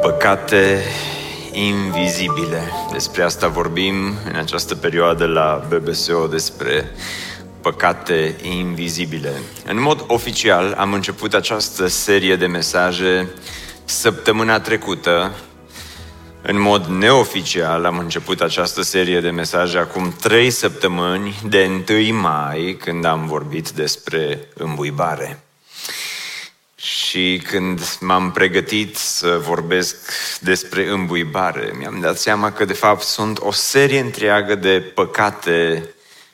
Păcate invizibile. Despre asta vorbim în această perioadă la BBSO, despre păcate invizibile. În mod oficial am început această serie de mesaje săptămâna trecută. În mod neoficial am început această serie de mesaje acum trei săptămâni, de 1 mai, când am vorbit despre îmbuibare. Și când m-am pregătit să vorbesc despre îmbuibare, mi-am dat seama că de fapt sunt o serie întreagă de păcate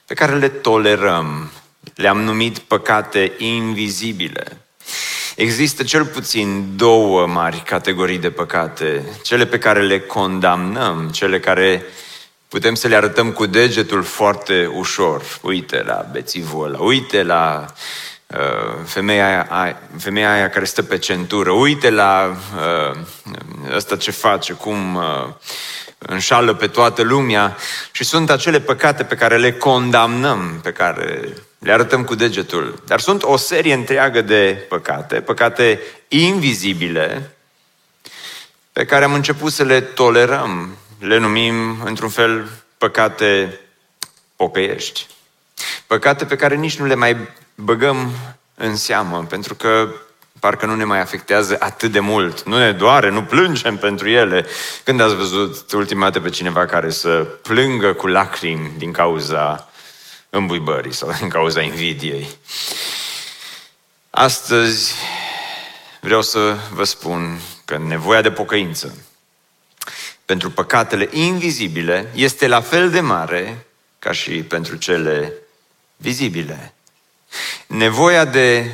pe care le tolerăm. Le-am numit păcate invizibile. Există cel puțin două mari categorii de păcate, cele pe care le condamnăm, cele care putem să le arătăm cu degetul foarte ușor. Uite la bețivul ăla, uite la Uh, femeia aia, femeia aia care stă pe centură, uite la uh, ăsta ce face, cum uh, înșală pe toată lumea și sunt acele păcate pe care le condamnăm, pe care le arătăm cu degetul. Dar sunt o serie întreagă de păcate, păcate invizibile, pe care am început să le tolerăm. Le numim, într-un fel, păcate pocăiești. Păcate pe care nici nu le mai băgăm în seamă, pentru că parcă nu ne mai afectează atât de mult. Nu ne doare, nu plângem pentru ele. Când ați văzut ultima dată pe cineva care să plângă cu lacrimi din cauza îmbuibării sau din cauza invidiei? Astăzi vreau să vă spun că nevoia de pocăință pentru păcatele invizibile este la fel de mare ca și pentru cele vizibile. Nevoia de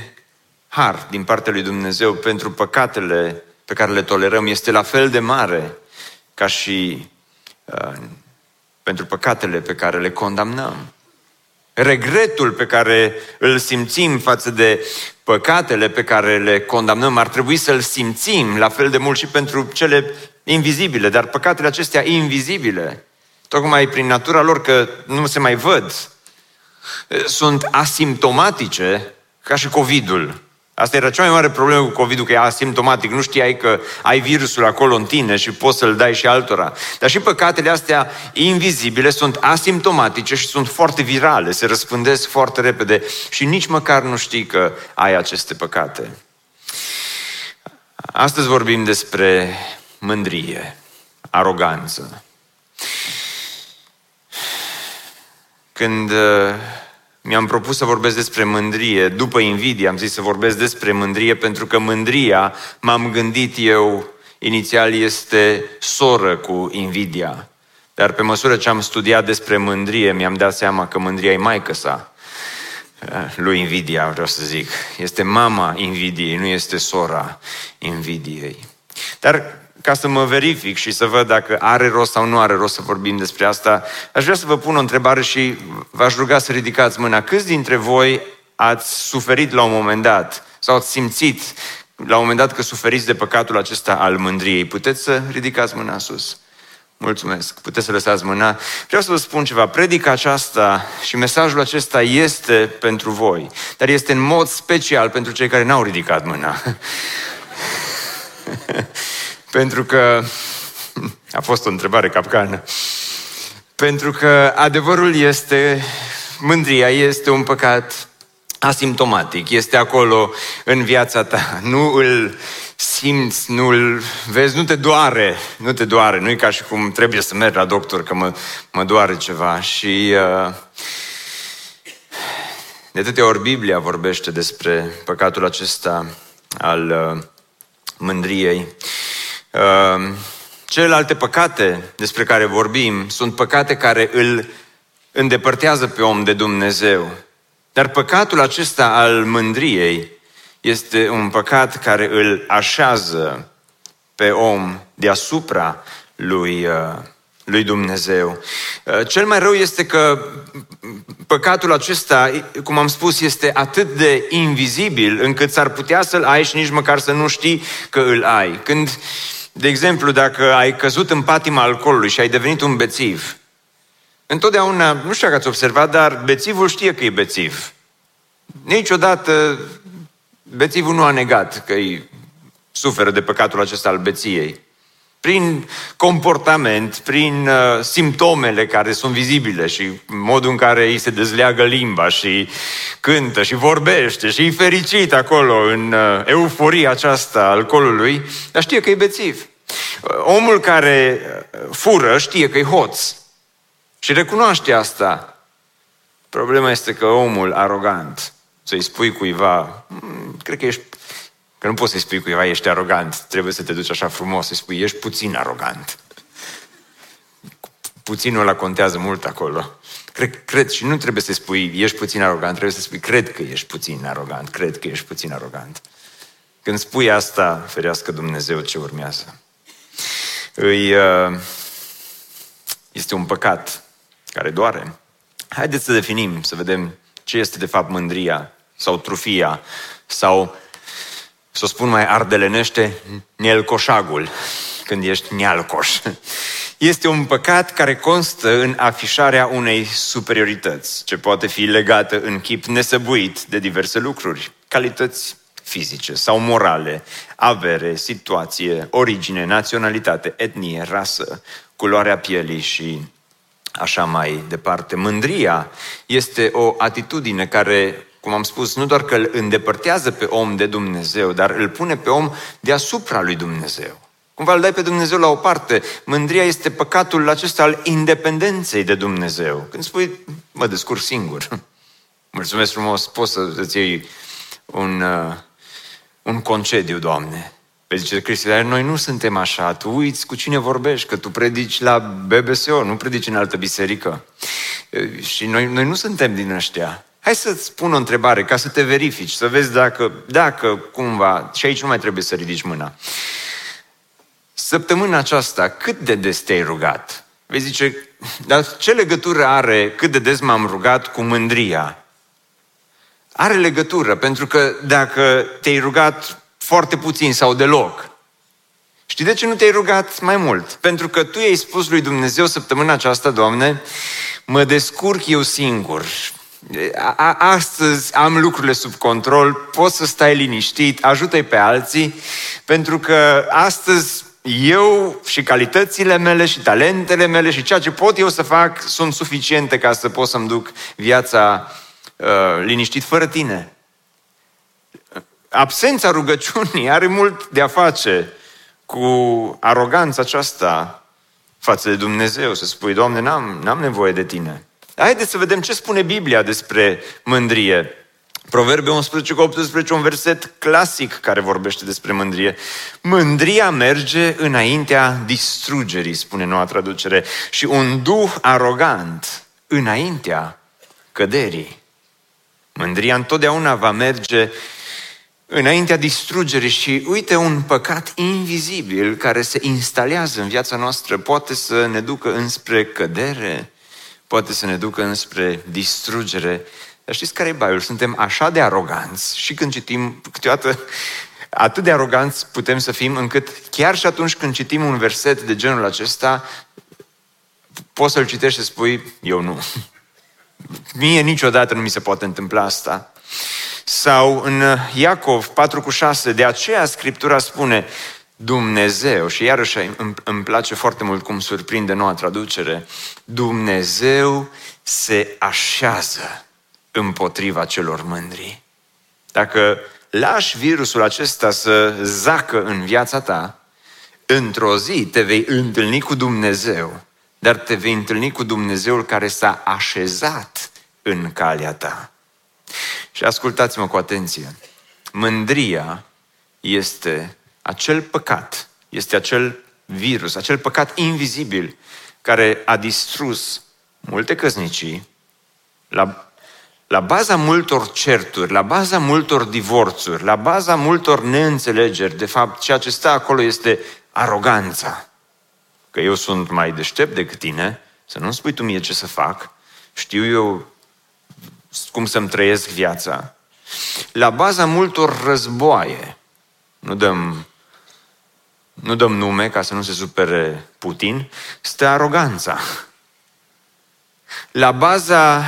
har din partea lui Dumnezeu pentru păcatele pe care le tolerăm este la fel de mare ca și uh, pentru păcatele pe care le condamnăm. Regretul pe care îl simțim față de păcatele pe care le condamnăm ar trebui să-l simțim la fel de mult și pentru cele invizibile, dar păcatele acestea invizibile, tocmai prin natura lor că nu se mai văd, sunt asimptomatice ca și COVID-ul. Asta era cea mai mare problemă cu COVID-ul, că e asimptomatic. Nu știai că ai virusul acolo în tine și poți să-l dai și altora. Dar și păcatele astea invizibile sunt asimptomatice și sunt foarte virale, se răspândesc foarte repede și nici măcar nu știi că ai aceste păcate. Astăzi vorbim despre mândrie, aroganță. Când uh, mi-am propus să vorbesc despre mândrie, după invidie am zis să vorbesc despre mândrie, pentru că mândria, m-am gândit eu, inițial este soră cu invidia. Dar pe măsură ce am studiat despre mândrie, mi-am dat seama că mândria e maică sa uh, lui invidia, vreau să zic. Este mama invidiei, nu este sora invidiei. Dar ca să mă verific și să văd dacă are rost sau nu are rost să vorbim despre asta, aș vrea să vă pun o întrebare și v-aș ruga să ridicați mâna. Câți dintre voi ați suferit la un moment dat sau ați simțit la un moment dat că suferiți de păcatul acesta al mândriei? Puteți să ridicați mâna sus. Mulțumesc. Puteți să lăsați mâna. Vreau să vă spun ceva. Predica aceasta și mesajul acesta este pentru voi, dar este în mod special pentru cei care n-au ridicat mâna. Pentru că a fost o întrebare capcană. Pentru că adevărul este, mândria este un păcat asimptomatic, este acolo în viața ta. Nu îl simți, nu îl vezi, nu te doare, nu te doare. Nu e ca și cum trebuie să merg la doctor că mă, mă doare ceva. Și uh, de atâtea ori Biblia vorbește despre păcatul acesta al uh, mândriei. Ehm, celelalte păcate despre care vorbim sunt păcate care îl îndepărtează pe om de Dumnezeu. Dar păcatul acesta al mândriei este un păcat care îl așează pe om deasupra lui, uh, lui Dumnezeu. Uh, cel mai rău este că păcatul acesta, cum am spus, este atât de invizibil încât s-ar putea să-l ai și nici măcar să nu știi că îl ai. Când, de exemplu, dacă ai căzut în patima alcoolului și ai devenit un bețiv, întotdeauna, nu știu dacă ați observat, dar bețivul știe că e bețiv. Niciodată bețivul nu a negat că îi suferă de păcatul acesta al beției prin comportament, prin uh, simptomele care sunt vizibile și modul în care îi se dezleagă limba și cântă și vorbește și e fericit acolo în uh, euforia aceasta alcoolului, dar știe că e bețiv. Uh, omul care uh, fură știe că e hoț și recunoaște asta. Problema este că omul arogant, să-i spui cuiva, hmm, cred că ești Că nu poți să-i spui cuiva, ești arogant. Trebuie să te duci așa frumos, să-i spui, ești puțin arogant. Puținul ăla contează mult acolo. Cred, cred, și nu trebuie să spui, ești puțin arogant, trebuie să spui, cred că ești puțin arogant, cred că ești puțin arogant. Când spui asta, ferească Dumnezeu ce urmează. Îi, uh, este un păcat care doare. Haideți să definim, să vedem ce este de fapt mândria sau trufia sau să o spun mai ardelenește, nelcoșagul, când ești nealcoș. Este un păcat care constă în afișarea unei superiorități, ce poate fi legată în chip nesăbuit de diverse lucruri, calități fizice sau morale, avere, situație, origine, naționalitate, etnie, rasă, culoarea pielii și așa mai departe. Mândria este o atitudine care cum am spus, nu doar că îl îndepărtează pe om de Dumnezeu, dar îl pune pe om deasupra lui Dumnezeu. Cumva îl dai pe Dumnezeu la o parte. Mândria este păcatul acesta al independenței de Dumnezeu. Când spui, mă descurc singur. Mulțumesc frumos, poți să îți iei un, uh, un concediu, Doamne. Pe zice Cristi, dar noi nu suntem așa, tu uiți cu cine vorbești, că tu predici la BBSO, nu predici în altă biserică. Și noi, noi nu suntem din ăștia. Hai să-ți spun o întrebare ca să te verifici, să vezi dacă, dacă cumva, și aici nu mai trebuie să ridici mâna. Săptămâna aceasta, cât de des te-ai rugat? Vei zice, dar ce legătură are cât de des m-am rugat cu mândria? Are legătură, pentru că dacă te-ai rugat foarte puțin sau deloc, știi de ce nu te-ai rugat mai mult? Pentru că tu i-ai spus lui Dumnezeu săptămâna aceasta, Doamne, mă descurc eu singur, a, astăzi am lucrurile sub control, poți să stai liniștit, ajută-i pe alții, pentru că astăzi eu și calitățile mele și talentele mele și ceea ce pot eu să fac sunt suficiente ca să pot să-mi duc viața uh, liniștit fără tine. Absența rugăciunii are mult de a face cu aroganța aceasta față de Dumnezeu, să spui, Doamne, n-am, n-am nevoie de tine. Haideți să vedem ce spune Biblia despre mândrie. Proverbe 11 cu 18, un verset clasic care vorbește despre mândrie. Mândria merge înaintea distrugerii, spune noua traducere, și un duh arogant înaintea căderii. Mândria întotdeauna va merge înaintea distrugerii și uite un păcat invizibil care se instalează în viața noastră poate să ne ducă înspre cădere, poate să ne ducă înspre distrugere. Dar știți care e baiul? Suntem așa de aroganți și când citim, câteodată atât de aroganți putem să fim încât chiar și atunci când citim un verset de genul acesta, poți să-l citești și spui, eu nu. Mie niciodată nu mi se poate întâmpla asta. Sau în Iacov 4 cu 6, de aceea Scriptura spune, Dumnezeu, și iarăși îmi, îmi place foarte mult cum surprinde noua traducere, Dumnezeu se așează împotriva celor mândri. Dacă lași virusul acesta să zacă în viața ta, într-o zi te vei întâlni cu Dumnezeu, dar te vei întâlni cu Dumnezeul care s-a așezat în calea ta. Și ascultați-mă cu atenție. Mândria este acel păcat, este acel virus, acel păcat invizibil care a distrus multe căsnicii, la, la baza multor certuri, la baza multor divorțuri, la baza multor neînțelegeri, de fapt, ceea ce stă acolo este aroganța. Că eu sunt mai deștept decât tine, să nu spui tu mie ce să fac, știu eu cum să-mi trăiesc viața. La baza multor războaie, nu dăm, nu dăm nume ca să nu se supere Putin, stă aroganța. La baza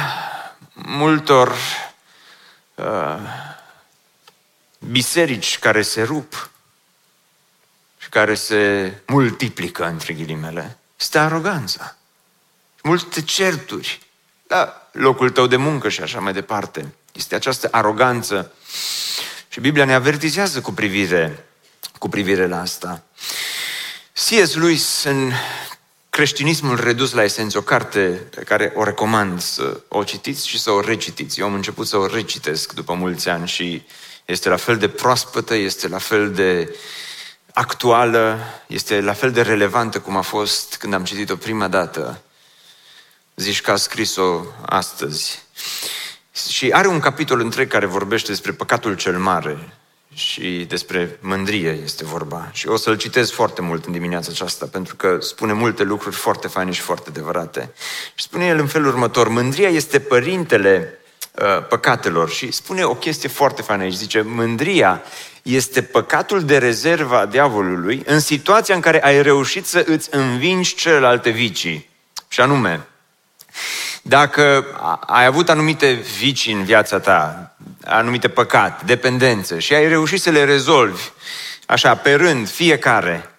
multor uh, biserici care se rup și care se multiplică, între ghilimele, stă aroganța. Multe certuri la locul tău de muncă și așa mai departe. Este această aroganță. Și Biblia ne avertizează cu privire, cu privire la asta. C.S. Lewis, în Creștinismul redus la esență, o carte pe care o recomand să o citiți și să o recitiți. Eu am început să o recitesc după mulți ani și este la fel de proaspătă, este la fel de actuală, este la fel de relevantă cum a fost când am citit-o prima dată. Zici că a scris-o astăzi. Și are un capitol întreg care vorbește despre păcatul cel mare și despre mândrie este vorba. Și o să-l citesc foarte mult în dimineața aceasta, pentru că spune multe lucruri foarte faine și foarte adevărate. Și spune el în felul următor, mândria este părintele uh, păcatelor. Și spune o chestie foarte faină aici, zice, mândria este păcatul de rezervă a diavolului în situația în care ai reușit să îți învingi celelalte vicii. Și anume, dacă ai avut anumite vicii în viața ta, anumite păcate, dependențe și ai reușit să le rezolvi, așa, pe rând, fiecare,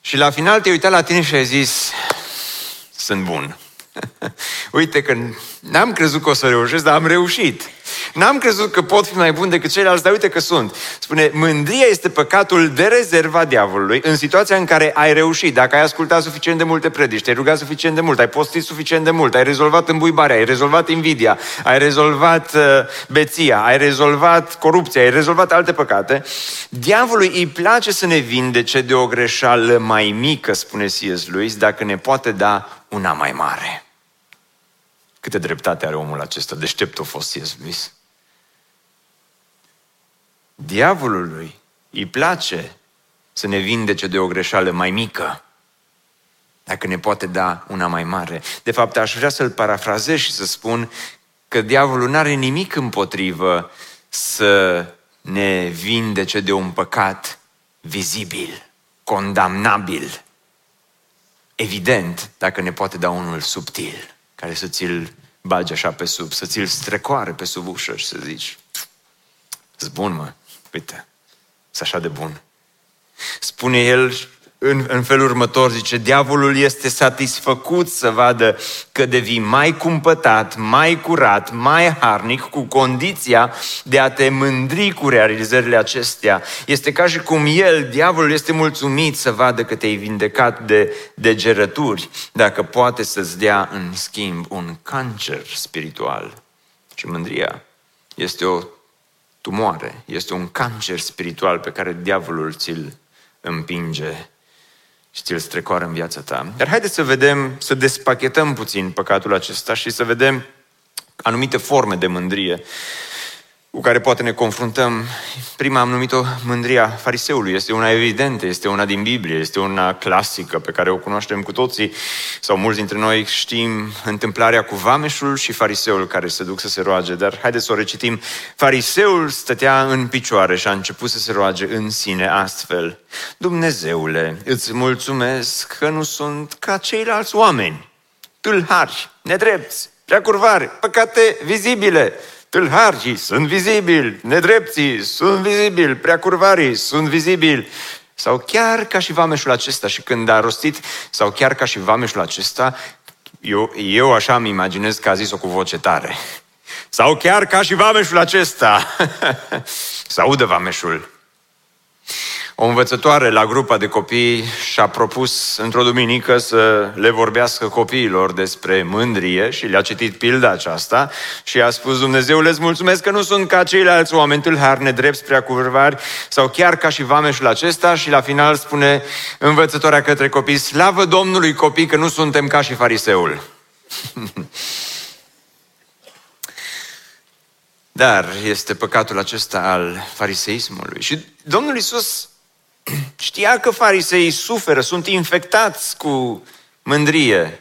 și la final te-ai uitat la tine și ai zis, sunt bun. Uite că n-am crezut că o să reușesc, dar am reușit. N-am crezut că pot fi mai bun decât ceilalți, dar uite că sunt. Spune, mândria este păcatul de rezerva diavolului în situația în care ai reușit. Dacă ai ascultat suficient de multe predici, te-ai rugat suficient de mult, ai postit suficient de mult, ai rezolvat îmbuibarea, ai rezolvat invidia, ai rezolvat uh, beția, ai rezolvat corupția, ai rezolvat alte păcate, diavolului îi place să ne vindece de o greșeală mai mică, spune C.S. Lewis, dacă ne poate da una mai mare. Câte dreptate are omul acesta, deștept a fost C.S. Lewis. Diavolului îi place să ne vindece de o greșeală mai mică, dacă ne poate da una mai mare. De fapt, aș vrea să-l parafrazez și să spun că diavolul nu are nimic împotrivă să ne vindece de un păcat vizibil, condamnabil, evident, dacă ne poate da unul subtil, care să ți-l bagi așa pe sub, să ți-l strecoare pe sub ușă și să zici, bun, mă, Uite, sunt așa de bun. Spune el în, în felul următor, zice, diavolul este satisfăcut să vadă că devii mai cumpătat, mai curat, mai harnic, cu condiția de a te mândri cu realizările acestea. Este ca și cum el, diavolul, este mulțumit să vadă că te-ai vindecat de degerături, dacă poate să-ți dea în schimb un cancer spiritual. Și mândria este o tumoare, este un cancer spiritual pe care diavolul ți-l împinge și ți-l strecoară în viața ta. Dar haideți să vedem, să despachetăm puțin păcatul acesta și să vedem anumite forme de mândrie cu care poate ne confruntăm. Prima am numit-o mândria fariseului. Este una evidentă, este una din Biblie, este una clasică pe care o cunoaștem cu toții sau mulți dintre noi știm întâmplarea cu vameșul și fariseul care se duc să se roage. Dar haideți să o recitim. Fariseul stătea în picioare și a început să se roage în sine astfel. Dumnezeule, îți mulțumesc că nu sunt ca ceilalți oameni, tâlhari, nedrepți, preacurvari, păcate vizibile, Tâlhargii sunt vizibili, nedrepții sunt vizibili, preacurvarii sunt vizibili. Sau chiar ca și vameșul acesta, și când a rostit, sau chiar ca și vameșul acesta, eu, eu așa îmi imaginez că a zis-o cu voce tare. Sau chiar ca și vameșul acesta. Să audă vameșul. O învățătoare la grupa de copii și-a propus într-o duminică să le vorbească copiilor despre mândrie și le-a citit pilda aceasta și a spus Dumnezeu, îți mulțumesc că nu sunt ca ceilalți oameni tâlhari, nedrepți, prea curvari sau chiar ca și vameșul acesta și la final spune învățătoarea către copii, slavă Domnului copii că nu suntem ca și fariseul. Dar este păcatul acesta al fariseismului. Și Domnul Isus Știa că fariseii suferă, sunt infectați cu mândrie.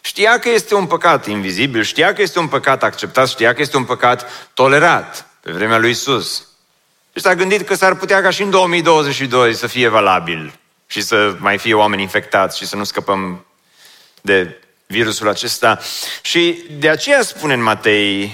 Știa că este un păcat invizibil, știa că este un păcat acceptat, știa că este un păcat tolerat pe vremea lui Isus. Și s-a gândit că s-ar putea ca și în 2022 să fie valabil și să mai fie oameni infectați și să nu scăpăm de virusul acesta. Și de aceea spune în Matei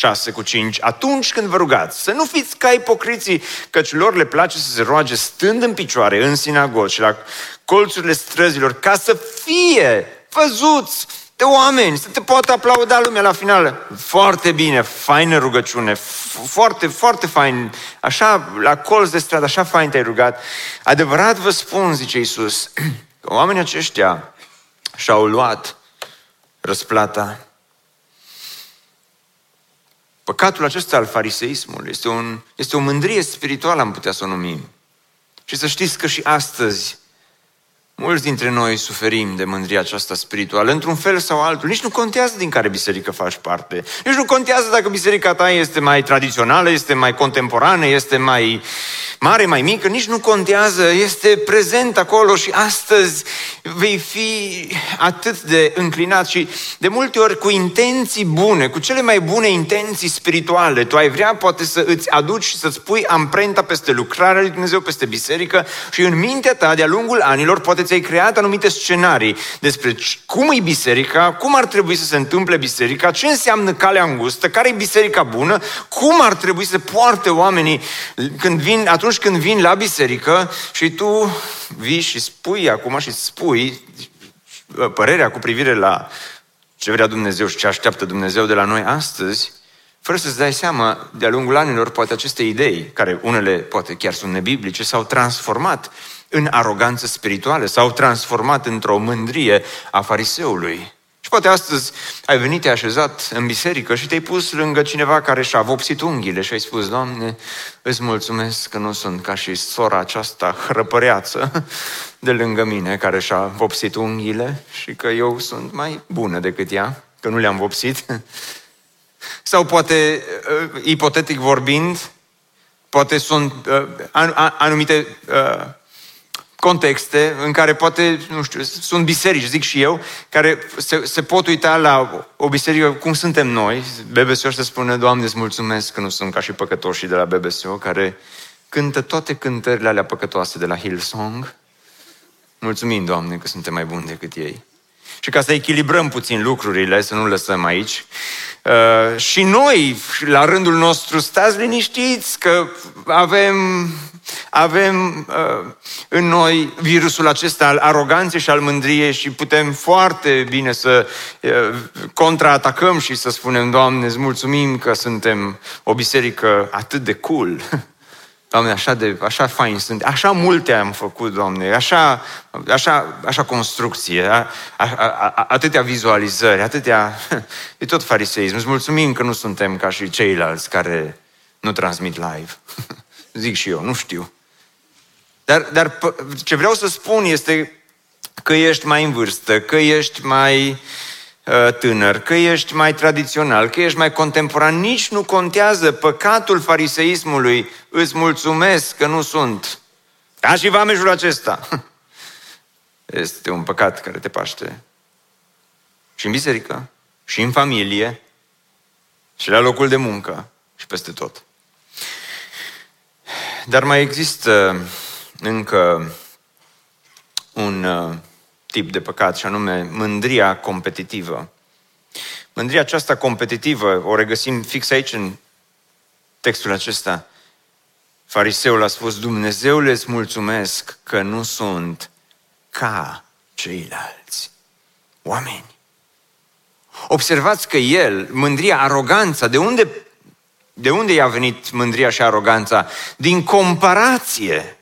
6 cu 5, atunci când vă rugați, să nu fiți ca ipocriții, căci lor le place să se roage stând în picioare în sinagogi și la colțurile străzilor, ca să fie văzuți de oameni, să te poată aplauda lumea la final. Foarte bine, faină rugăciune, foarte, foarte fain, așa, la colț de stradă, așa fain te-ai rugat. Adevărat vă spun, zice Iisus, că oamenii aceștia și-au luat răsplata. Păcatul acesta al fariseismului este, un, este o mândrie spirituală, am putea să o numim. Și să știți că și astăzi Mulți dintre noi suferim de mândria aceasta spirituală, într-un fel sau altul. Nici nu contează din care biserică faci parte. Nici nu contează dacă biserica ta este mai tradițională, este mai contemporană, este mai mare, mai mică. Nici nu contează. Este prezent acolo și astăzi vei fi atât de înclinat și de multe ori cu intenții bune, cu cele mai bune intenții spirituale. Tu ai vrea poate să îți aduci și să-ți pui amprenta peste lucrarea lui Dumnezeu, peste biserică și în mintea ta de-a lungul anilor poate ți-ai creat anumite scenarii despre cum e biserica, cum ar trebui să se întâmple biserica, ce înseamnă calea îngustă, care e biserica bună, cum ar trebui să poarte oamenii când vin, atunci când vin la biserică și tu vii și spui acum și spui părerea cu privire la ce vrea Dumnezeu și ce așteaptă Dumnezeu de la noi astăzi, fără să-ți dai seama, de-a lungul anilor, poate aceste idei, care unele poate chiar sunt nebiblice, s-au transformat în aroganță spirituală, s-au transformat într-o mândrie a fariseului. Și poate astăzi ai venit, te-ai așezat în biserică și te-ai pus lângă cineva care și-a vopsit unghiile și ai spus, Doamne, îți mulțumesc că nu sunt ca și sora aceasta hrăpăreață de lângă mine care și-a vopsit unghiile și că eu sunt mai bună decât ea, că nu le-am vopsit. Sau poate, uh, ipotetic vorbind, poate sunt uh, anumite uh, contexte în care poate, nu știu, sunt biserici, zic și eu, care se, se pot uita la o biserică cum suntem noi. BBSO să spune, Doamne, îți mulțumesc că nu sunt ca și păcătoșii de la BBSO, care cântă toate cântările alea păcătoase de la Hillsong. Mulțumim, Doamne, că suntem mai buni decât ei. Și ca să echilibrăm puțin lucrurile, să nu lăsăm aici, uh, și noi, la rândul nostru, stați liniștiți că avem avem uh, în noi virusul acesta al aroganței și al mândriei și putem foarte bine să uh, contraatacăm și să spunem, Doamne, îți mulțumim că suntem o biserică atât de cool. Doamne, așa, de, așa fain sunt, așa multe am făcut, Doamne, așa, așa, așa construcție, a, a, a, atâtea vizualizări, atâtea... E tot fariseism. Îți mulțumim că nu suntem ca și ceilalți care nu transmit live. Zic și eu, nu știu. Dar, dar ce vreau să spun este că ești mai în vârstă, că ești mai uh, tânăr, că ești mai tradițional, că ești mai contemporan, nici nu contează păcatul fariseismului. Îți mulțumesc că nu sunt. Ca și vamejul acesta. Este un păcat care te paște. Și în biserică, și în familie, și la locul de muncă, și peste tot. Dar mai există încă un uh, tip de păcat, și anume mândria competitivă. Mândria aceasta competitivă o regăsim fix aici în textul acesta. Fariseul a spus, Dumnezeule îți mulțumesc că nu sunt ca ceilalți oameni. Observați că el, mândria, aroganța, de unde, de unde i-a venit mândria și aroganța? Din comparație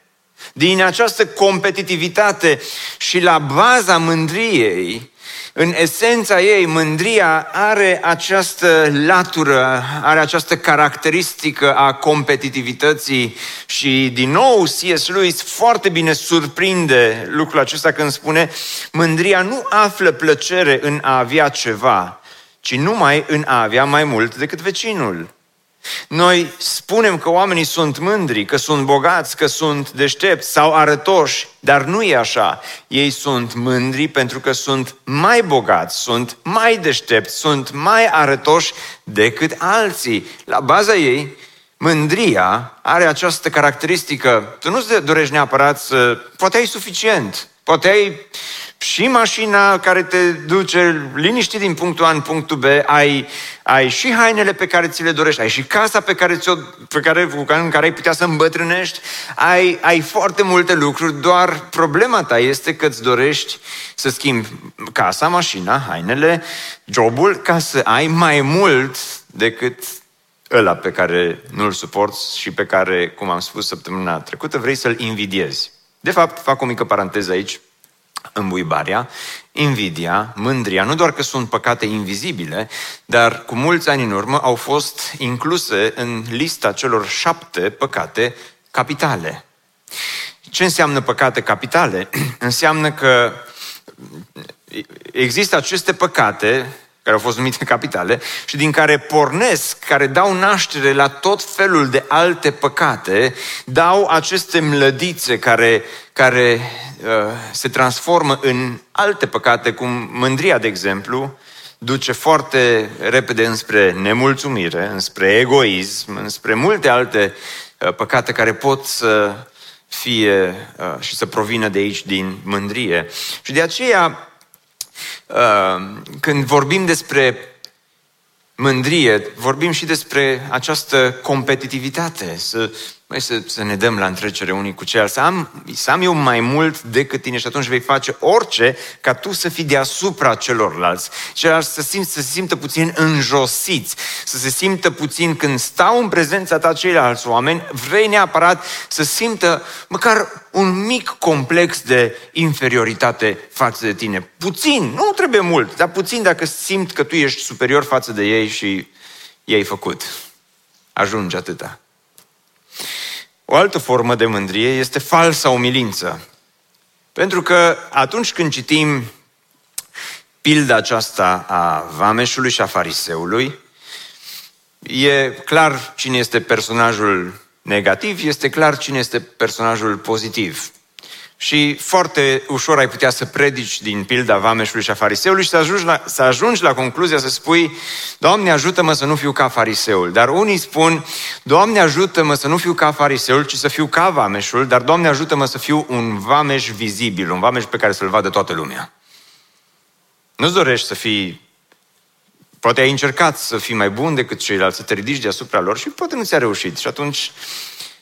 din această competitivitate și la baza mândriei, în esența ei, mândria are această latură, are această caracteristică a competitivității și din nou C.S. Lewis foarte bine surprinde lucrul acesta când spune mândria nu află plăcere în a avea ceva, ci numai în a avea mai mult decât vecinul. Noi spunem că oamenii sunt mândri, că sunt bogați, că sunt deștepți sau arătoși, dar nu e așa. Ei sunt mândri pentru că sunt mai bogați, sunt mai deștepți, sunt mai arătoși decât alții. La baza ei, mândria are această caracteristică. Tu nu-ți dorești neapărat să... Poate ai suficient, poate ai și mașina care te duce liniștit din punctul A în punctul B, ai, ai și hainele pe care ți le dorești, ai și casa pe care, ți-o, pe care, în care ai putea să îmbătrânești, ai, ai foarte multe lucruri, doar problema ta este că îți dorești să schimbi casa, mașina, hainele, jobul, ca să ai mai mult decât ăla pe care nu-l suporți și pe care, cum am spus săptămâna trecută, vrei să-l invidiezi. De fapt, fac o mică paranteză aici, îmbuibarea, invidia, mândria, nu doar că sunt păcate invizibile, dar cu mulți ani în urmă au fost incluse în lista celor șapte păcate capitale. Ce înseamnă păcate capitale? înseamnă că există aceste păcate care au fost numite capitale, și din care pornesc, care dau naștere la tot felul de alte păcate, dau aceste mlădițe care, care uh, se transformă în alte păcate, cum mândria, de exemplu, duce foarte repede înspre nemulțumire, înspre egoism, înspre multe alte uh, păcate care pot să fie uh, și să provină de aici din mândrie. Și de aceea Ehm, când vorbim despre mândrie, vorbim și despre această competitivitate, să Mai să, să ne dăm la întrecere unii cu ceilalți, să am, să am eu mai mult decât tine și atunci vei face orice ca tu să fii deasupra celorlalți. Ceilalți să, simt, să se simtă puțin înjosiți, să se simtă puțin când stau în prezența ta ceilalți oameni, vrei neapărat să simtă măcar un mic complex de inferioritate față de tine. Puțin, nu trebuie mult, dar puțin dacă simt că tu ești superior față de ei și i-ai făcut. Ajunge atâta. O altă formă de mândrie este falsa umilință. Pentru că atunci când citim pilda aceasta a vameșului și a fariseului, e clar cine este personajul negativ, este clar cine este personajul pozitiv. Și foarte ușor ai putea să predici din pilda vameșului și a fariseului și să ajungi la, să ajungi la concluzia să spui Doamne ajută-mă să nu fiu ca fariseul. Dar unii spun Doamne ajută-mă să nu fiu ca fariseul, ci să fiu ca vameșul, dar Doamne ajută-mă să fiu un vameș vizibil, un vameș pe care să-l vadă toată lumea. Nu-ți dorești să fii Poate ai încercat să fii mai bun decât ceilalți, să te ridici deasupra lor și poate nu ți-a reușit. Și atunci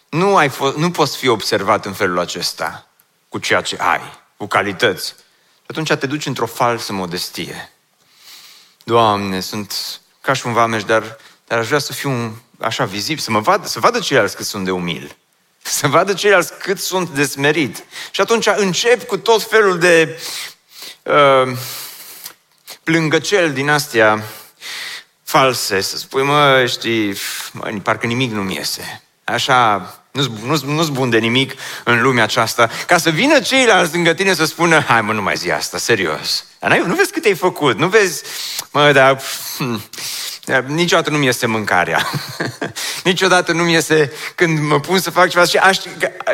nu, ai fost, nu poți fi observat în felul acesta cu ceea ce ai, cu calități. Atunci te duci într-o falsă modestie. Doamne, sunt ca și un vameș, dar, dar aș vrea să fiu așa vizibil, să mă vadă, să vadă ceilalți cât sunt de umil. Să vadă ceilalți cât sunt de smerit. Și atunci încep cu tot felul de uh, plângăcel din astea false, să spui, mă, știi, mă, parcă nimic nu-mi iese. Așa, nu-s, nu nu bun de nimic în lumea aceasta, ca să vină ceilalți lângă tine să spună, hai mă, nu mai zi asta, serios. Dar nu vezi cât ai făcut, nu vezi, mă, dar hm, Niciodată nu-mi iese mâncarea. Niciodată nu-mi iese când mă pun să fac ceva și, aș,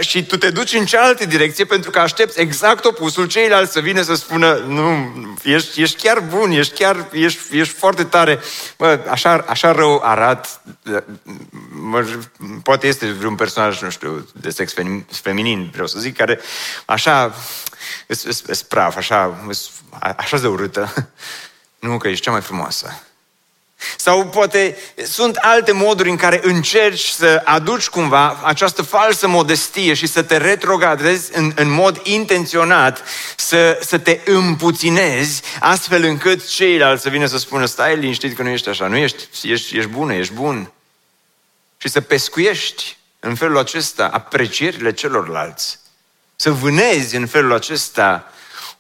și tu te duci în cealaltă direcție pentru că aștepți exact opusul, ceilalți să vină să spună nu, ești, ești chiar bun, ești chiar, ești, ești foarte tare. Bă, așa, așa rău arat, mă, poate este vreun personaj, nu știu, de sex feminin, vreau să zic, care așa, e praf, așa, așa de urâtă. Nu, că ești cea mai frumoasă. Sau poate sunt alte moduri în care încerci să aduci cumva această falsă modestie și să te retrogradezi în, în mod intenționat, să, să te împuținezi, astfel încât ceilalți să vină să spună, stai liniștit că nu ești așa, nu ești, ești, ești bună, ești bun. Și să pescuiești în felul acesta aprecierile celorlalți. Să vânezi în felul acesta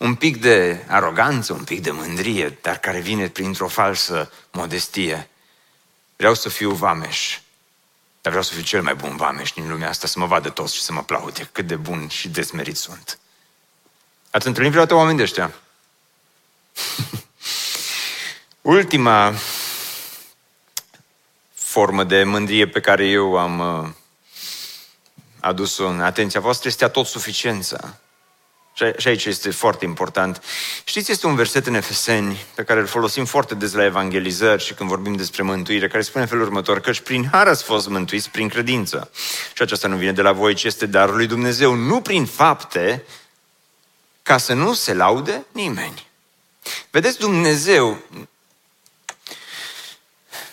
un pic de aroganță, un pic de mândrie, dar care vine printr-o falsă modestie. Vreau să fiu vameș, dar vreau să fiu cel mai bun vameș din lumea asta, să mă vadă toți și să mă plaude cât de bun și desmerit sunt. Ați întâlnit vreodată oameni de ăștia? formă de mândrie pe care eu am uh, adus-o în atenția voastră este a tot suficiența. Și aici este foarte important. Știți, este un verset în Efeseni pe care îl folosim foarte des la evangelizări și când vorbim despre mântuire, care spune în felul următor, căci prin har ați fost mântuiți prin credință. Și aceasta nu vine de la voi, ci este darul lui Dumnezeu, nu prin fapte, ca să nu se laude nimeni. Vedeți, Dumnezeu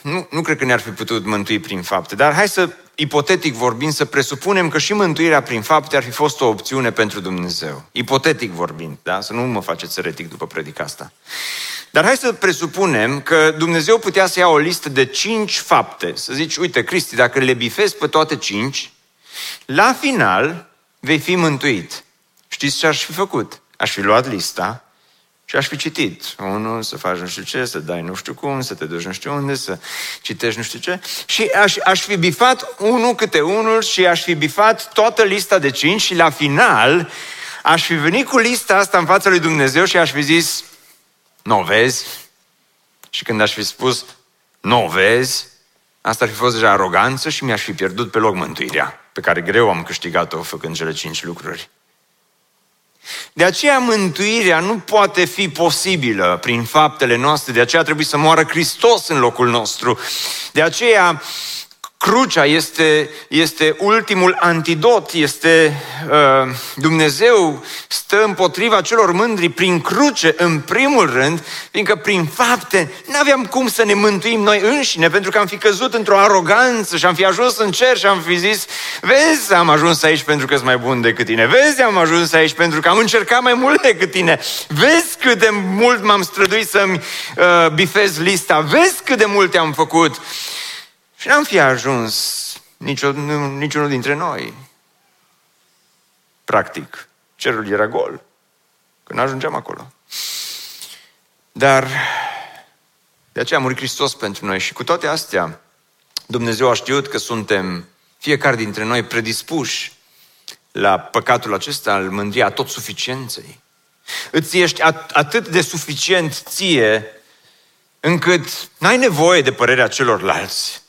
nu, nu cred că ne-ar fi putut mântui prin fapte, dar hai să, ipotetic vorbind, să presupunem că și mântuirea prin fapte ar fi fost o opțiune pentru Dumnezeu. Ipotetic vorbind, da? Să nu mă faceți eretic după predica asta. Dar hai să presupunem că Dumnezeu putea să ia o listă de cinci fapte. Să zici, uite, Cristi, dacă le bifezi pe toate cinci, la final vei fi mântuit. Știți ce aș fi făcut? Aș fi luat lista și aș fi citit. Unul, să faci nu știu ce, să dai nu știu cum, să te duci nu știu unde, să citești nu știu ce. Și aș, aș fi bifat unul câte unul și aș fi bifat toată lista de cinci și la final aș fi venit cu lista asta în fața lui Dumnezeu și aș fi zis, nu vezi? Și când aș fi spus, nu vezi, asta ar fi fost deja aroganță și mi-aș fi pierdut pe loc mântuirea, pe care greu am câștigat-o făcând cele cinci lucruri. De aceea mântuirea nu poate fi posibilă prin faptele noastre, de aceea trebuie să moară Hristos în locul nostru. De aceea Crucea este, este ultimul antidot, este uh, Dumnezeu stă împotriva celor mândri prin cruce, în primul rând, fiindcă prin fapte nu aveam cum să ne mântuim noi înșine, pentru că am fi căzut într-o aroganță și am fi ajuns în cer și am fi zis, vezi, am ajuns aici pentru că sunt mai bun decât tine, vezi, am ajuns aici pentru că am încercat mai mult decât tine, vezi cât de mult m-am străduit să-mi uh, bifez lista, vezi cât de multe am făcut. Și n-am fi ajuns nicio, niciunul dintre noi. Practic, cerul era gol când ajungeam acolo. Dar de aceea a murit Hristos pentru noi și cu toate astea Dumnezeu a știut că suntem fiecare dintre noi predispuși la păcatul acesta al mândriei a tot suficienței. Îți ești atât de suficient ție încât n-ai nevoie de părerea celorlalți.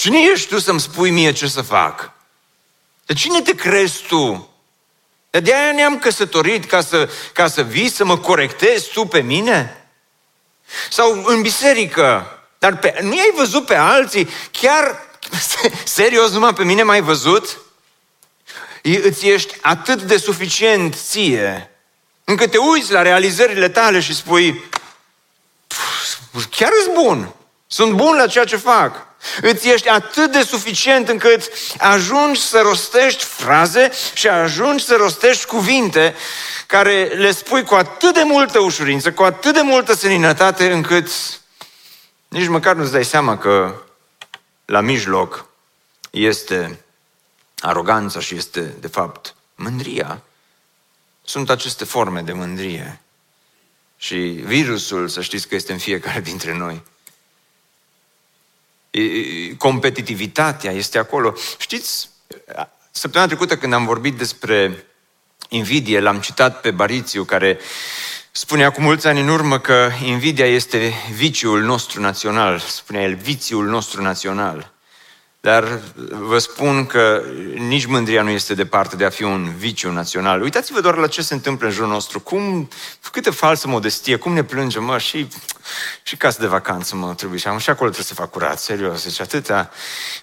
Cine ești tu să-mi spui mie ce să fac? De cine te crezi tu? De aia ne-am căsătorit ca să, ca să vii să mă corectezi tu pe mine? Sau în biserică, dar pe, nu ai văzut pe alții? Chiar, serios, numai pe mine m-ai văzut? Îți ești atât de suficient ție, încât te uiți la realizările tale și spui, chiar sunt bun, sunt bun la ceea ce fac. Îți ești atât de suficient încât ajungi să rostești fraze și ajungi să rostești cuvinte care le spui cu atât de multă ușurință, cu atât de multă seninătate, încât nici măcar nu-ți dai seama că la mijloc este aroganța și este, de fapt, mândria. Sunt aceste forme de mândrie. Și virusul, să știți că este în fiecare dintre noi competitivitatea este acolo. Știți, săptămâna trecută când am vorbit despre invidie, l-am citat pe Barițiu, care spunea cu mulți ani în urmă că invidia este viciul nostru național, spunea el, viciul nostru național. Dar vă spun că nici mândria nu este departe de a fi un viciu național. Uitați-vă doar la ce se întâmplă în jurul nostru. Cum, câtă falsă modestie, cum ne plângem, mă, și, și casă de vacanță, mă, trebuie și, și acolo trebuie să fac curat, serios. Deci atâta,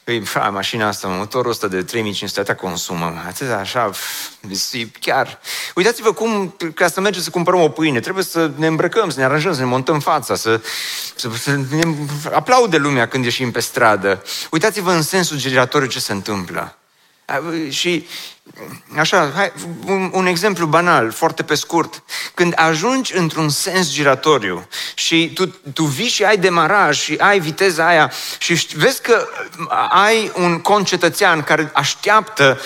păi, fa, mașina asta, motorul ăsta de 3500, atâta consumă, atâta așa, deci, chiar. Uitați-vă cum, ca să mergem să cumpărăm o pâine, trebuie să ne îmbrăcăm, să ne aranjăm, să ne montăm fața, să, să, să ne aplaude lumea când ieșim pe stradă. Uitați-vă în sensul giratoriu ce se întâmplă. Și Așa, hai, un, un exemplu banal, foarte pe scurt. Când ajungi într-un sens giratoriu și tu, tu vii și ai demaraj și ai viteza aia și vezi că ai un concetățean care așteaptă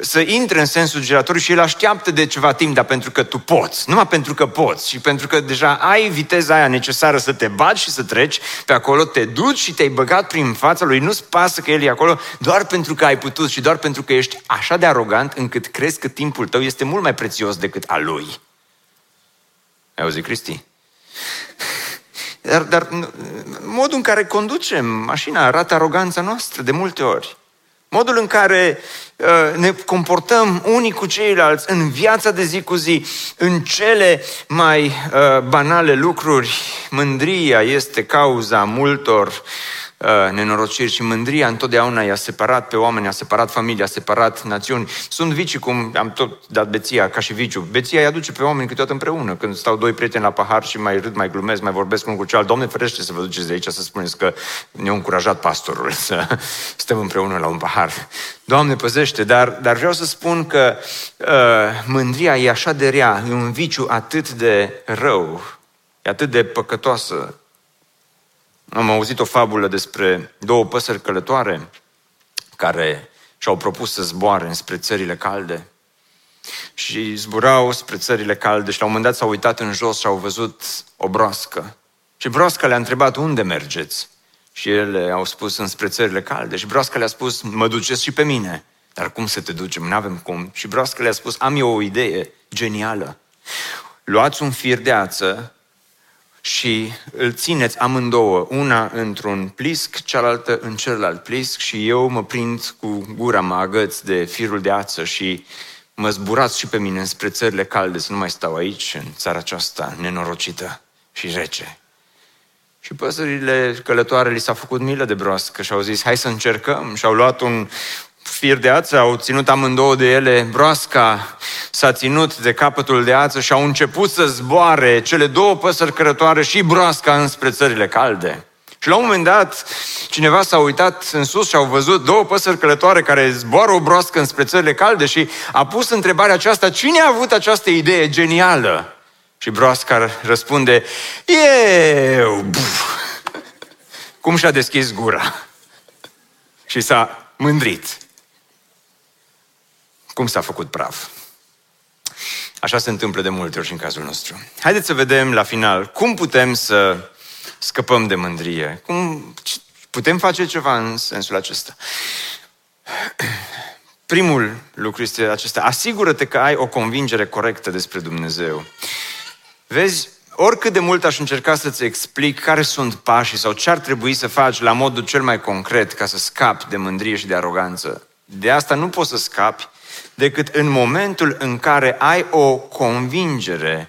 să intre în sensul giratoriu și el așteaptă de ceva timp, dar pentru că tu poți, numai pentru că poți și pentru că deja ai viteza aia necesară să te bați și să treci pe acolo, te duci și te-ai băgat prin fața lui, nu-ți pasă că el e acolo doar pentru că ai putut și doar pentru că ești așa de arogant încât crezi că timpul tău este mult mai prețios decât al lui. Ai auzit, Cristi? Dar, dar modul în care conducem mașina arată aroganța noastră de multe ori. Modul în care uh, ne comportăm unii cu ceilalți în viața de zi cu zi, în cele mai uh, banale lucruri, mândria este cauza multor Uh, nenorociri și mândria întotdeauna i-a separat pe oameni, a separat familia, a separat națiuni. Sunt vicii, cum am tot dat beția ca și viciu. Beția îi aduce pe oameni câteodată împreună. Când stau doi prieteni la pahar și mai râd, mai glumesc, mai vorbesc unul cu celălalt, Doamne ferește să vă duceți de aici să spuneți că ne-a încurajat pastorul să stăm împreună la un pahar. Doamne păzește, dar, dar vreau să spun că uh, mândria e așa de rea, e un viciu atât de rău, e atât de păcătoasă, am auzit o fabulă despre două păsări călătoare care și-au propus să zboare spre țările calde. Și zburau spre țările calde și la un moment dat s-au uitat în jos și au văzut o broască. Și broasca le-a întrebat unde mergeți? Și ele au spus înspre țările calde. Și broasca le-a spus, mă duceți și pe mine. Dar cum să te ducem? Nu avem cum. Și broasca le-a spus, am eu o idee genială. Luați un fir de ață și îl țineți amândouă, una într-un plisc, cealaltă în celălalt plisc și eu mă prind cu gura, mă agăț de firul de ață și mă zburați și pe mine spre țările calde, să nu mai stau aici, în țara aceasta nenorocită și rece. Și păsările călătoare li s-a făcut milă de broască și au zis, hai să încercăm. Și au luat un fir de ață, au ținut amândouă de ele, broasca s-a ținut de capătul de ață și au început să zboare cele două păsări cărătoare și broasca înspre țările calde. Și la un moment dat, cineva s-a uitat în sus și au văzut două păsări călătoare care zboară o broască înspre țările calde și a pus întrebarea aceasta, cine a avut această idee genială? Și broasca răspunde, eu! Cum și-a deschis gura? Și s-a mândrit cum s-a făcut praf. Așa se întâmplă de multe ori și în cazul nostru. Haideți să vedem la final cum putem să scăpăm de mândrie. Cum putem face ceva în sensul acesta. Primul lucru este acesta. Asigură-te că ai o convingere corectă despre Dumnezeu. Vezi, oricât de mult aș încerca să-ți explic care sunt pașii sau ce ar trebui să faci la modul cel mai concret ca să scapi de mândrie și de aroganță, de asta nu poți să scapi decât în momentul în care ai o convingere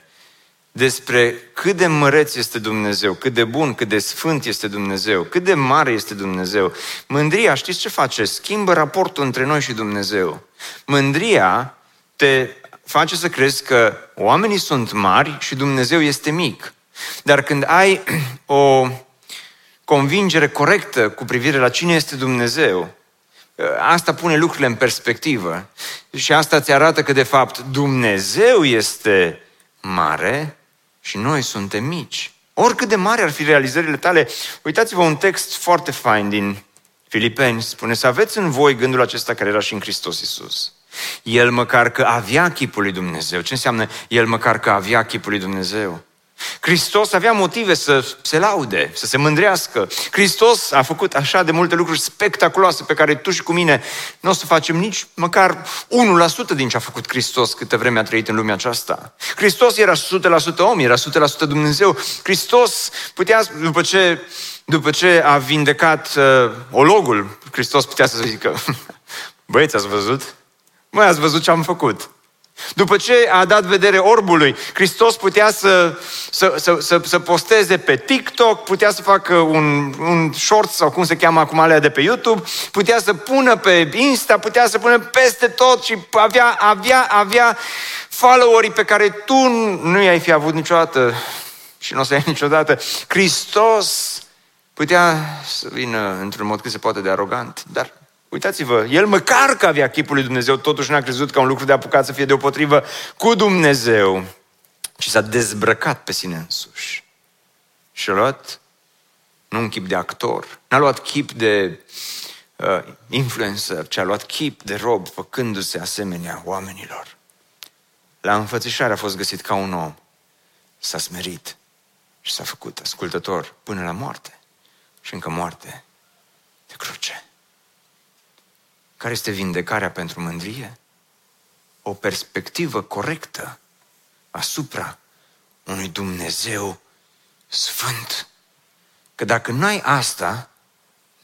despre cât de măreț este Dumnezeu, cât de bun, cât de sfânt este Dumnezeu, cât de mare este Dumnezeu. Mândria, știți ce face? Schimbă raportul între noi și Dumnezeu. Mândria te face să crezi că oamenii sunt mari și Dumnezeu este mic. Dar când ai o convingere corectă cu privire la cine este Dumnezeu, Asta pune lucrurile în perspectivă și asta ți arată că, de fapt, Dumnezeu este mare și noi suntem mici. Oricât de mari ar fi realizările tale, uitați-vă un text foarte fain din Filipeni, spune să aveți în voi gândul acesta care era și în Hristos Iisus. El măcar că avea chipul lui Dumnezeu. Ce înseamnă el măcar că avea chipul lui Dumnezeu? Hristos avea motive să se laude, să se mândrească. Hristos a făcut așa de multe lucruri spectaculoase pe care tu și cu mine nu o să facem nici măcar 1% din ce a făcut Hristos câtă vreme a trăit în lumea aceasta. Hristos era 100% om, era 100% Dumnezeu. Hristos putea, după ce, după ce a vindecat uh, ologul, Hristos putea să zică, băieți, ați văzut? Măi, ați văzut ce am făcut? După ce a dat vedere orbului, Hristos putea să, să, să, să, să posteze pe TikTok, putea să facă un, un short sau cum se cheamă acum alea de pe YouTube, putea să pună pe Insta, putea să pună peste tot și avea, avea, avea followerii pe care tu nu i-ai fi avut niciodată și nu o să ai niciodată. Hristos putea să vină într-un mod cât se poate de arogant, dar Uitați-vă, el măcar că avea chipul lui Dumnezeu, totuși n-a crezut ca un lucru de apucat să fie deopotrivă cu Dumnezeu, ci s-a dezbrăcat pe sine însuși. Și a luat, nu un chip de actor, n-a luat chip de uh, influencer, ci a luat chip de rob, făcându-se asemenea oamenilor. La înfățișare a fost găsit ca un om. S-a smerit și s-a făcut ascultător până la moarte și încă moarte de cruce. Care este vindecarea pentru mândrie? O perspectivă corectă asupra unui Dumnezeu sfânt că dacă n-ai asta,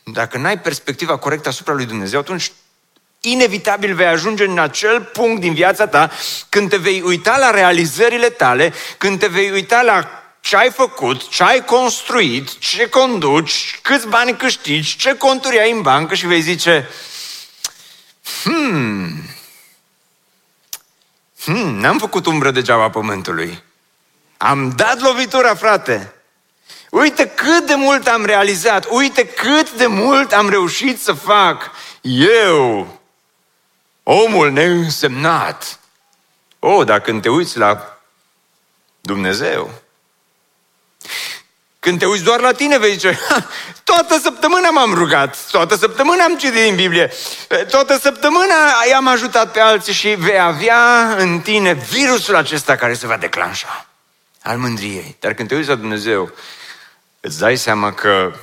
dacă n-ai perspectiva corectă asupra lui Dumnezeu, atunci inevitabil vei ajunge în acel punct din viața ta când te vei uita la realizările tale, când te vei uita la ce ai făcut, ce ai construit, ce conduci, câți bani câștigi, ce conturi ai în bancă și vei zice, hmm, hmm, n-am făcut umbră degeaba pământului. Am dat lovitura, frate. Uite cât de mult am realizat, uite cât de mult am reușit să fac eu, omul neînsemnat. Oh, dacă când te uiți la Dumnezeu, când te uiți doar la tine, vei zice, toată săptămâna m-am rugat, toată săptămâna am citit din Biblie, toată săptămâna i-am ajutat pe alții și vei avea în tine virusul acesta care se va declanșa al mândriei. Dar când te uiți la Dumnezeu, îți dai seama că,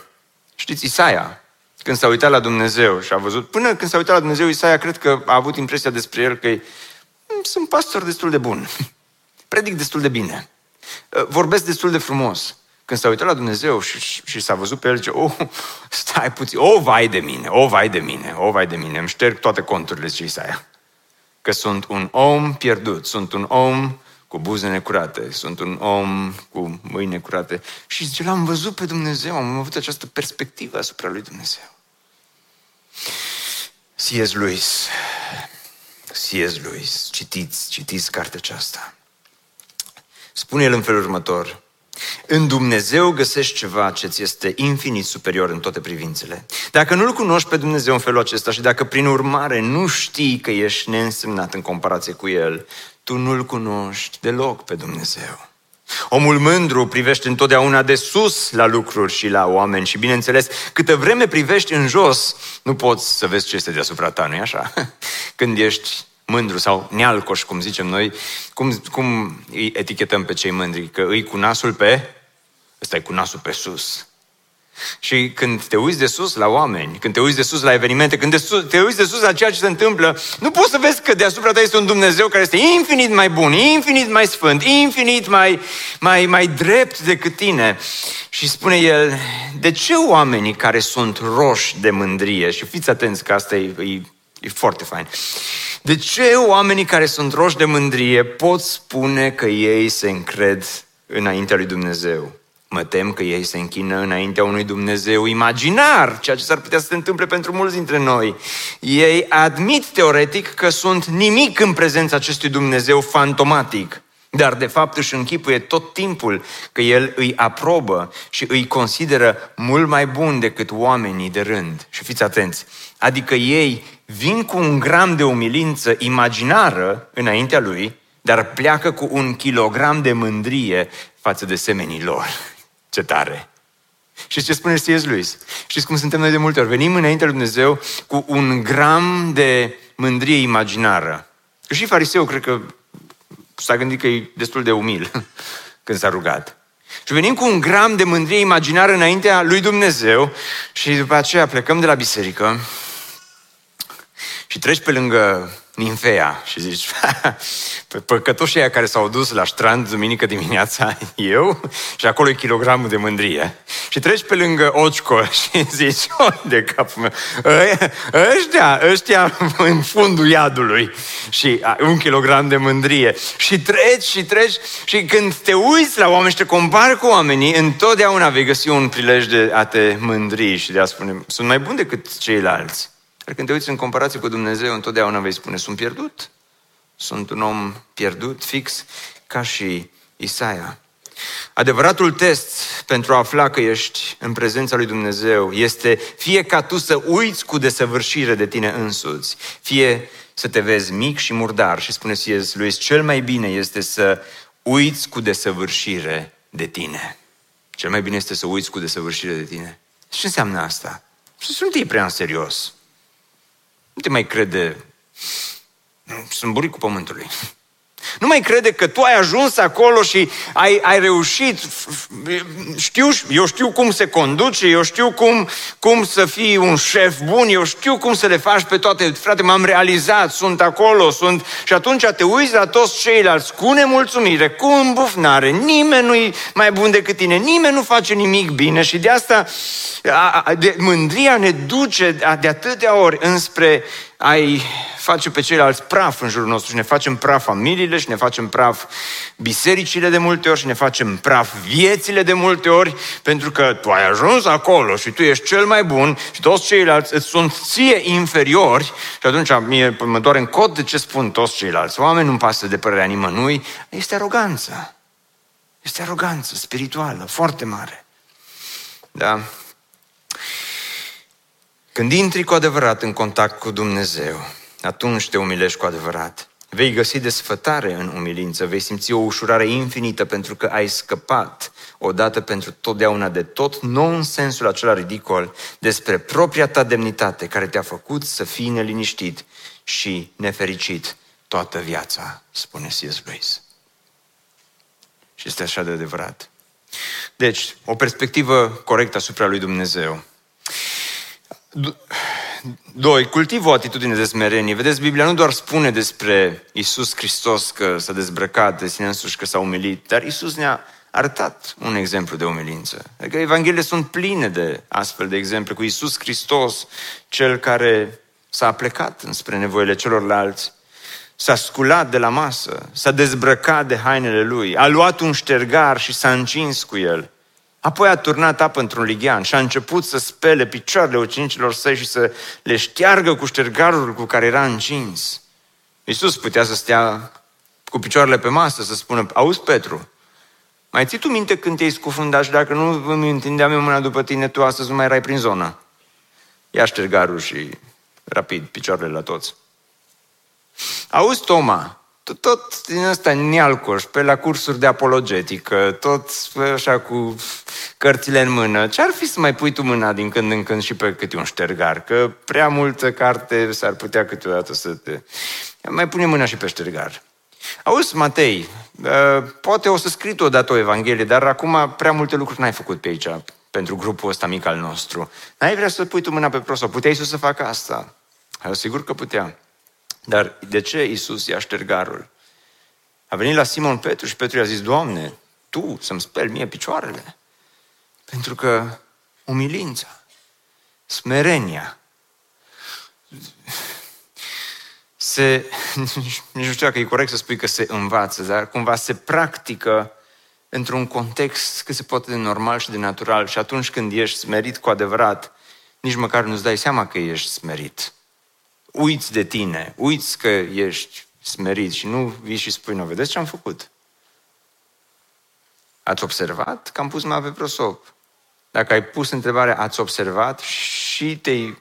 știți, Isaia, când s-a uitat la Dumnezeu și a văzut, până când s-a uitat la Dumnezeu, Isaia cred că a avut impresia despre el că mm, sunt pastor destul de bun, predic destul de bine, vorbesc destul de frumos. Când s-a uitat la Dumnezeu și, și, și s-a văzut pe el, ce, oh, stai puțin, o, oh, vai de mine, o, oh, vai de mine, o, oh, vai de mine, îmi șterg toate conturile, zice Isaia. Că sunt un om pierdut, sunt un om cu buze necurate, sunt un om cu mâini necurate. Și zice, l-am văzut pe Dumnezeu, am avut această perspectivă asupra lui Dumnezeu. C.S. Lewis, C.S. Lewis, citiți, citiți cartea aceasta. Spune el în felul următor, în Dumnezeu găsești ceva ce ți este infinit superior în toate privințele. Dacă nu-L cunoști pe Dumnezeu în felul acesta și dacă prin urmare nu știi că ești neînsemnat în comparație cu El, tu nu-L cunoști deloc pe Dumnezeu. Omul mândru privește întotdeauna de sus la lucruri și la oameni și, bineînțeles, câtă vreme privești în jos, nu poți să vezi ce este deasupra ta, nu-i așa? Când ești mândru sau nealcoș, cum zicem noi, cum, cum îi etichetăm pe cei mândri? Că îi cu nasul pe, ăsta e cu nasul pe sus. Și când te uiți de sus la oameni, când te uiți de sus la evenimente, când te, sus, te uiți de sus la ceea ce se întâmplă, nu poți să vezi că deasupra ta este un Dumnezeu care este infinit mai bun, infinit mai sfânt, infinit mai, mai, mai drept decât tine. Și spune el, de ce oamenii care sunt roși de mândrie, și fiți atenți că asta e, e, e foarte fain, de ce oamenii care sunt roși de mândrie pot spune că ei se încred înaintea lui Dumnezeu? Mă tem că ei se închină înaintea unui Dumnezeu imaginar, ceea ce s-ar putea să se întâmple pentru mulți dintre noi. Ei admit teoretic că sunt nimic în prezența acestui Dumnezeu fantomatic, dar de fapt își închipuie tot timpul că El îi aprobă și îi consideră mult mai bun decât oamenii de rând. Și fiți atenți, adică ei vin cu un gram de umilință imaginară înaintea Lui, dar pleacă cu un kilogram de mândrie față de semenii lor. Ce tare! Și ce spune C.S. Lewis? Știți cum suntem noi de multe ori? Venim înaintea lui Dumnezeu cu un gram de mândrie imaginară. Și fariseu cred că s-a gândit că e destul de umil când s-a rugat. Și venim cu un gram de mândrie imaginară înaintea lui Dumnezeu și după aceea plecăm de la biserică și treci pe lângă Ninfea și zici, păcătoșii aia care s-au dus la strand duminică dimineața, eu, și acolo e kilogramul de mândrie. Și treci pe lângă Occo și zici, de capul meu, ăștia, ăștia în fundul iadului și un kilogram de mândrie. Și treci și treci și când te uiți la oameni și te compari cu oamenii, întotdeauna vei găsi un prilej de a te mândri și de a spune, sunt mai bun decât ceilalți. Dar când te uiți în comparație cu Dumnezeu, întotdeauna vei spune, sunt pierdut. Sunt un om pierdut, fix, ca și Isaia. Adevăratul test pentru a afla că ești în prezența lui Dumnezeu este fie ca tu să uiți cu desăvârșire de tine însuți, fie să te vezi mic și murdar și spune C.S. Lewis, cel mai bine este să uiți cu desăvârșire de tine. Cel mai bine este să uiți cu desăvârșire de tine. Ce înseamnă asta? Să sunt ei prea în serios. Nu te mai crede. Sunt buricul pământului. Nu mai crede că tu ai ajuns acolo și ai, ai reușit. Știu, eu știu cum se conduce, eu știu cum, cum să fii un șef bun, eu știu cum să le faci pe toate. Frate, m-am realizat, sunt acolo, sunt... Și atunci te uiți la toți ceilalți cu nemulțumire, cu îmbufnare. Nimeni nu-i mai bun decât tine, nimeni nu face nimic bine și de asta a, a, de, mândria ne duce de atâtea ori înspre ai face pe ceilalți praf în jurul nostru și ne facem praf familiile și ne facem praf bisericile de multe ori și ne facem praf viețile de multe ori pentru că tu ai ajuns acolo și tu ești cel mai bun și toți ceilalți îți sunt ție inferiori și atunci mie mă doare în cod de ce spun toți ceilalți. Oameni nu pasă de părerea nimănui. Este aroganță. Este aroganță spirituală, foarte mare. Da? Când intri cu adevărat în contact cu Dumnezeu, atunci te umilești cu adevărat. Vei găsi desfătare în umilință, vei simți o ușurare infinită pentru că ai scăpat odată pentru totdeauna de tot nonsensul acela ridicol despre propria ta demnitate care te-a făcut să fii neliniștit și nefericit toată viața, spune C.S. Lewis. Și este așa de adevărat. Deci, o perspectivă corectă asupra lui Dumnezeu Doi, cultivă o atitudine de smerenie. Vedeți, Biblia nu doar spune despre Isus Hristos că s-a dezbrăcat de sine însuși, că s-a umilit, dar Isus ne-a arătat un exemplu de umilință. Adică Evangheliile sunt pline de astfel de exemple cu Isus Hristos, cel care s-a plecat înspre nevoile celorlalți, s-a sculat de la masă, s-a dezbrăcat de hainele lui, a luat un ștergar și s-a încins cu el – Apoi a turnat apă într-un lighean și a început să spele picioarele ucenicilor săi și să le șteargă cu ștergarul cu care era încins. Iisus putea să stea cu picioarele pe masă, să spună, auzi Petru, mai ții tu minte când te-ai scufundat și dacă nu îmi întindeam eu mâna după tine, tu astăzi nu mai erai prin zonă. Ia ștergarul și rapid, picioarele la toți. Auzi, Toma, tot, tot din ăsta nealcoș, pe la cursuri de apologetică, tot așa cu cărțile în mână. Ce-ar fi să mai pui tu mâna din când în când și pe câte un ștergar? Că prea multă carte s-ar putea câteodată să te... Mai pune mâna și pe ștergar. Auzi, Matei, ă, poate o să scrii tu odată o Evanghelie, dar acum prea multe lucruri n-ai făcut pe aici, pentru grupul ăsta mic al nostru. N-ai vrea să pui tu mâna pe prosop? Puteai să facă asta? Sigur că putea. Dar de ce Isus ia ștergarul? A venit la Simon Petru și Petru i-a zis, Doamne, Tu să-mi speli mie picioarele? Pentru că umilința, smerenia, se, nici nu știu dacă e corect să spui că se învață, dar cumva se practică într-un context cât se poate de normal și de natural. Și atunci când ești smerit cu adevărat, nici măcar nu-ți dai seama că ești smerit uiți de tine, uiți că ești smerit și nu vii și spui, nu, vedeți ce am făcut? Ați observat că am pus mâna pe prosop? Dacă ai pus întrebarea, ați observat și te-ai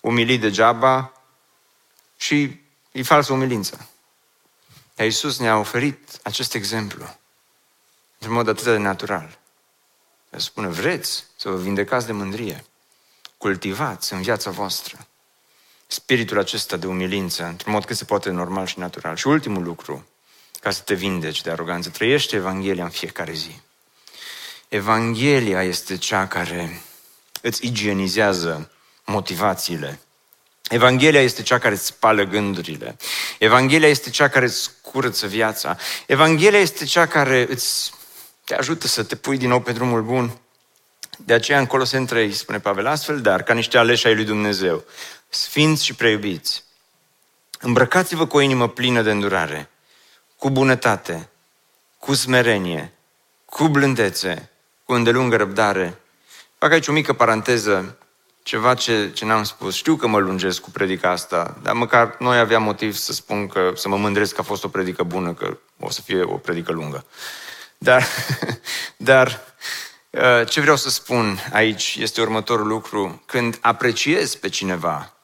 umilit degeaba și e falsă umilință. Iar Iisus ne-a oferit acest exemplu într-un mod atât de natural. El spune, vreți să vă vindecați de mândrie? Cultivați în viața voastră spiritul acesta de umilință, într-un mod cât se poate normal și natural. Și ultimul lucru, ca să te vindeci de aroganță, trăiește Evanghelia în fiecare zi. Evanghelia este cea care îți igienizează motivațiile. Evanghelia este cea care îți spală gândurile. Evanghelia este cea care îți curăță viața. Evanghelia este cea care îți te ajută să te pui din nou pe drumul bun. De aceea în Coloseni 3 spune Pavel astfel, dar ca niște aleși ai lui Dumnezeu, sfinți și preiubiți, îmbrăcați-vă cu o inimă plină de îndurare, cu bunătate, cu smerenie, cu blândețe, cu îndelungă răbdare. Fac aici o mică paranteză, ceva ce, ce n-am spus. Știu că mă lungesc cu predica asta, dar măcar noi aveam motiv să spun că, să mă mândresc că a fost o predică bună, că o să fie o predică lungă. Dar, dar uh, ce vreau să spun aici este următorul lucru. Când apreciez pe cineva,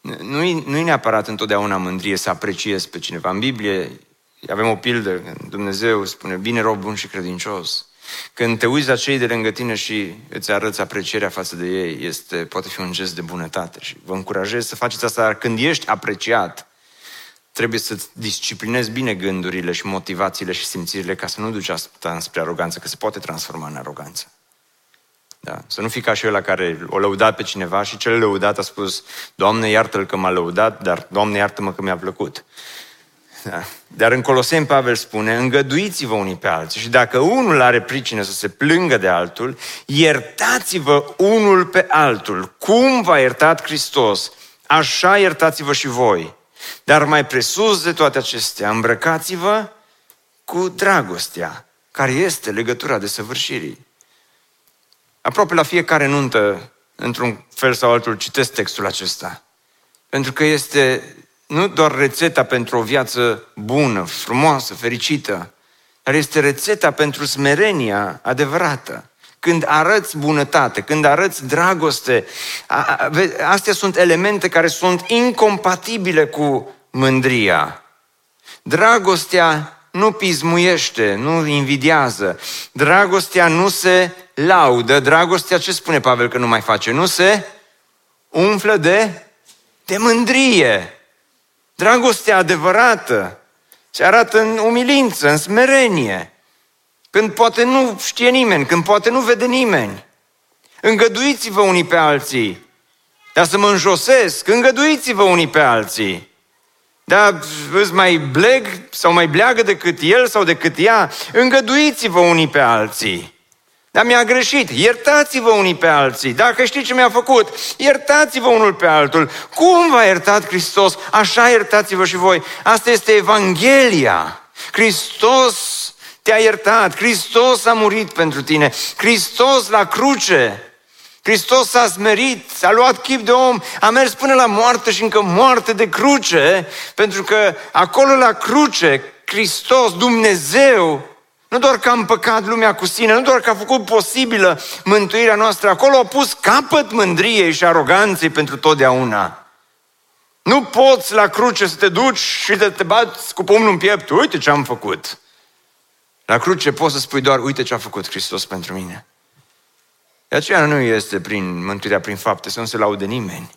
nu-i, nu-i neapărat întotdeauna mândrie să apreciezi pe cineva. În Biblie avem o pildă, Dumnezeu spune, bine rob bun și credincios. Când te uiți la cei de lângă tine și îți arăți aprecierea față de ei, este, poate fi un gest de bunătate. Și vă încurajez să faceți asta când ești apreciat. trebuie să disciplinezi bine gândurile și motivațiile și simțirile ca să nu duci asta spre aroganță, că se poate transforma în aroganță. Da. Să nu fii ca și la care o lăudat pe cineva și cel lăudat a spus, Doamne, iartă-l că m-a lăudat, dar Doamne, iartă-mă că mi-a plăcut. Da. Dar în Coloseni Pavel spune, îngăduiți-vă unii pe alții și dacă unul are pricină să se plângă de altul, iertați-vă unul pe altul. Cum v-a iertat Hristos, așa iertați-vă și voi. Dar mai presus de toate acestea, îmbrăcați-vă cu dragostea, care este legătura de săvârșirii. Aproape la fiecare nuntă, într-un fel sau altul, citesc textul acesta. Pentru că este nu doar rețeta pentru o viață bună, frumoasă, fericită, dar este rețeta pentru smerenia adevărată. Când arăți bunătate, când arăți dragoste, astea sunt elemente care sunt incompatibile cu mândria. Dragostea nu pismuiește, nu invidiază. Dragostea nu se laudă. Dragostea, ce spune Pavel că nu mai face? Nu se umflă de, de mândrie. Dragostea adevărată se arată în umilință, în smerenie, când poate nu știe nimeni, când poate nu vede nimeni. Îngăduiți-vă unii pe alții, dar să mă înjosesc, îngăduiți-vă unii pe alții. Da, îți mai bleg sau mai bleagă decât el sau decât ea, îngăduiți-vă unii pe alții. Dar mi-a greșit. Iertați-vă unii pe alții. Dacă știți ce mi-a făcut, iertați-vă unul pe altul. Cum v-a iertat Hristos, așa iertați-vă și voi. Asta este Evanghelia. Hristos te-a iertat. Hristos a murit pentru tine. Hristos la cruce. Hristos s-a smerit, s-a luat chip de om, a mers până la moarte și încă moarte de cruce, pentru că acolo la cruce, Hristos, Dumnezeu, nu doar că am păcat lumea cu sine, nu doar că a făcut posibilă mântuirea noastră, acolo a pus capăt mândriei și aroganței pentru totdeauna. Nu poți la cruce să te duci și să te bați cu pumnul în piept. Uite ce am făcut. La cruce poți să spui doar, uite ce a făcut Hristos pentru mine. De aceea nu este prin mântuirea prin fapte, să nu se laude nimeni.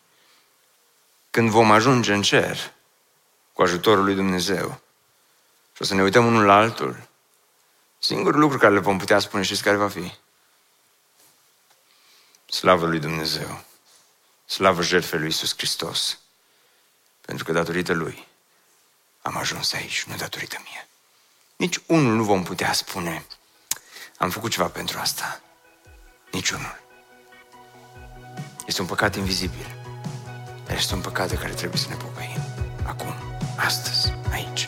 Când vom ajunge în cer, cu ajutorul lui Dumnezeu, și o să ne uităm unul la altul, Singurul lucru care le vom putea spune, știți care va fi? Slavă lui Dumnezeu! Slavă jertfei lui Iisus Hristos! Pentru că datorită lui am ajuns aici, nu datorită mie. Nici unul nu vom putea spune, am făcut ceva pentru asta. Nici unul. Este un păcat invizibil. Dar este un păcat de care trebuie să ne pocăim. Acum, astăzi, aici.